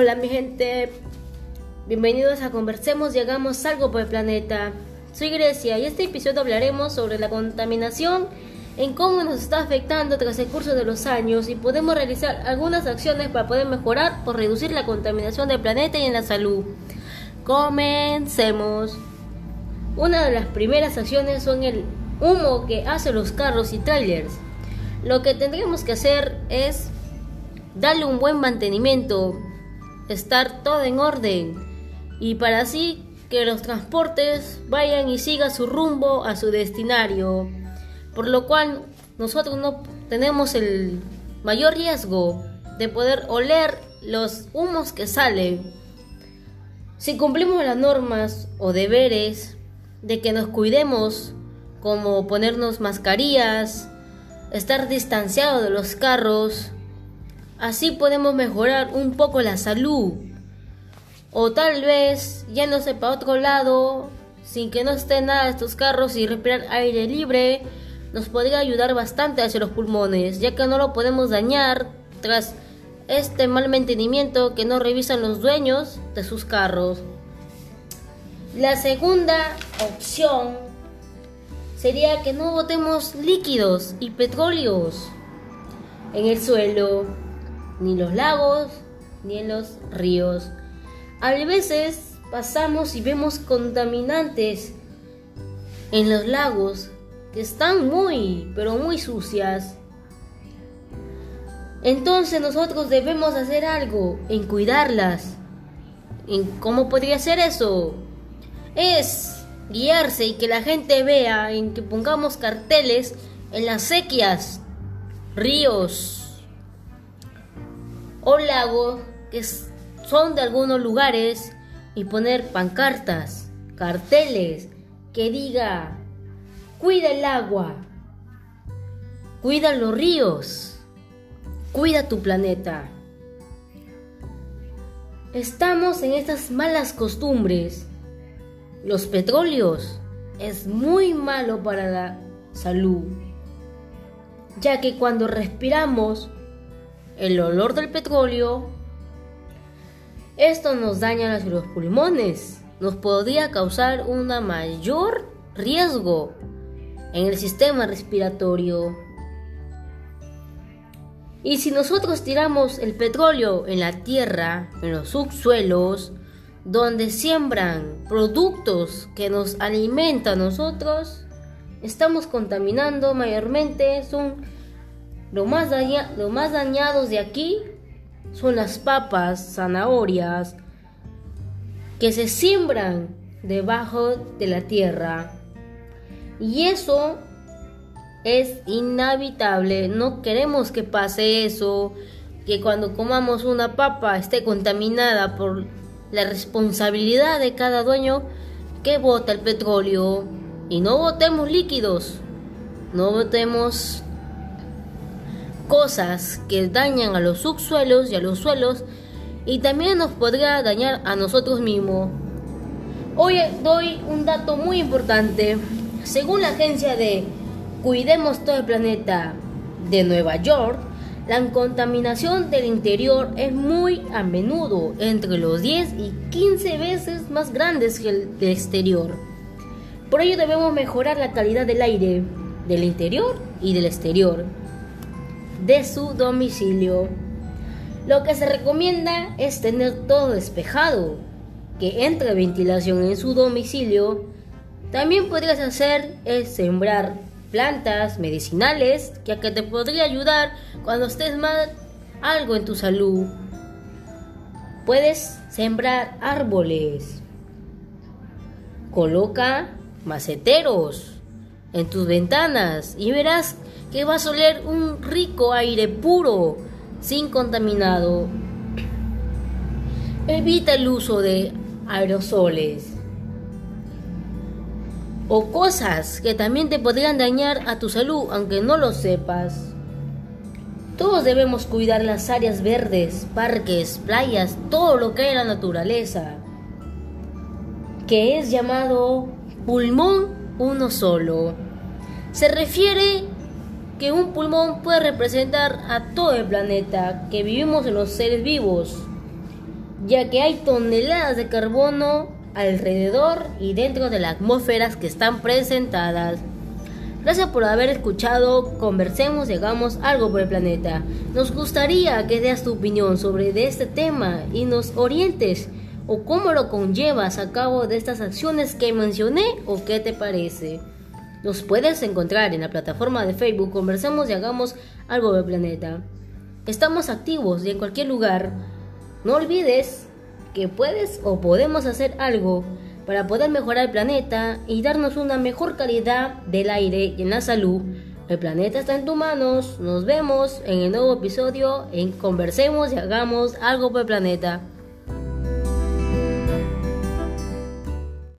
Hola mi gente, bienvenidos a Conversemos y hagamos algo por el planeta. Soy Grecia y este episodio hablaremos sobre la contaminación, en cómo nos está afectando tras el curso de los años y podemos realizar algunas acciones para poder mejorar o reducir la contaminación del planeta y en la salud. Comencemos. Una de las primeras acciones son el humo que hacen los carros y trailers. Lo que tendríamos que hacer es darle un buen mantenimiento, estar todo en orden y para así que los transportes vayan y sigan su rumbo a su destinario, por lo cual nosotros no tenemos el mayor riesgo de poder oler los humos que salen. Si cumplimos las normas o deberes de que nos cuidemos, como ponernos mascarillas, estar distanciado de los carros, Así podemos mejorar un poco la salud. O tal vez no para otro lado, sin que no esté nada de estos carros y respirar aire libre, nos podría ayudar bastante hacia los pulmones, ya que no lo podemos dañar tras este mal mantenimiento que no revisan los dueños de sus carros. La segunda opción sería que no botemos líquidos y petróleos en el suelo ni los lagos, ni en los ríos. A veces pasamos y vemos contaminantes en los lagos que están muy, pero muy sucias. Entonces nosotros debemos hacer algo en cuidarlas. ¿En cómo podría ser eso? Es guiarse y que la gente vea en que pongamos carteles en las sequias, ríos, o lagos que son de algunos lugares y poner pancartas, carteles que diga, cuida el agua, cuida los ríos, cuida tu planeta. Estamos en estas malas costumbres. Los petróleos es muy malo para la salud, ya que cuando respiramos el olor del petróleo. Esto nos daña los pulmones, nos podría causar un mayor riesgo en el sistema respiratorio. Y si nosotros tiramos el petróleo en la tierra, en los subsuelos, donde siembran productos que nos alimentan a nosotros, estamos contaminando mayormente, lo más, más dañados de aquí son las papas, zanahorias, que se siembran debajo de la tierra. Y eso es inhabitable. No queremos que pase eso, que cuando comamos una papa esté contaminada por la responsabilidad de cada dueño que bota el petróleo. Y no botemos líquidos, no botemos cosas que dañan a los subsuelos y a los suelos y también nos podría dañar a nosotros mismos. Hoy doy un dato muy importante. Según la agencia de Cuidemos todo el planeta de Nueva York, la contaminación del interior es muy a menudo entre los 10 y 15 veces más grandes que el del exterior. Por ello debemos mejorar la calidad del aire del interior y del exterior de su domicilio. Lo que se recomienda es tener todo despejado, que entre ventilación en su domicilio. También podrías hacer es sembrar plantas medicinales, ya que te podría ayudar cuando estés mal algo en tu salud. Puedes sembrar árboles. Coloca maceteros en tus ventanas y verás que vas a oler un rico aire puro, sin contaminado. Evita el uso de aerosoles o cosas que también te podrían dañar a tu salud aunque no lo sepas. Todos debemos cuidar las áreas verdes, parques, playas, todo lo que hay en la naturaleza, que es llamado pulmón uno solo. Se refiere que un pulmón puede representar a todo el planeta, que vivimos en los seres vivos. ya que hay toneladas de carbono alrededor y dentro de las atmósferas que están presentadas. Gracias por haber escuchado, conversemos y hagamos algo por el planeta. Nos gustaría que des tu opinión sobre este tema y nos orientes o cómo lo conllevas a cabo de estas acciones que mencioné o qué te parece. Nos puedes encontrar en la plataforma de Facebook Conversemos y hagamos algo del planeta. Estamos activos y en cualquier lugar. No olvides que puedes o podemos hacer algo para poder mejorar el planeta y darnos una mejor calidad del aire y en la salud. El planeta está en tus manos. Nos vemos en el nuevo episodio en Conversemos y hagamos algo por el planeta.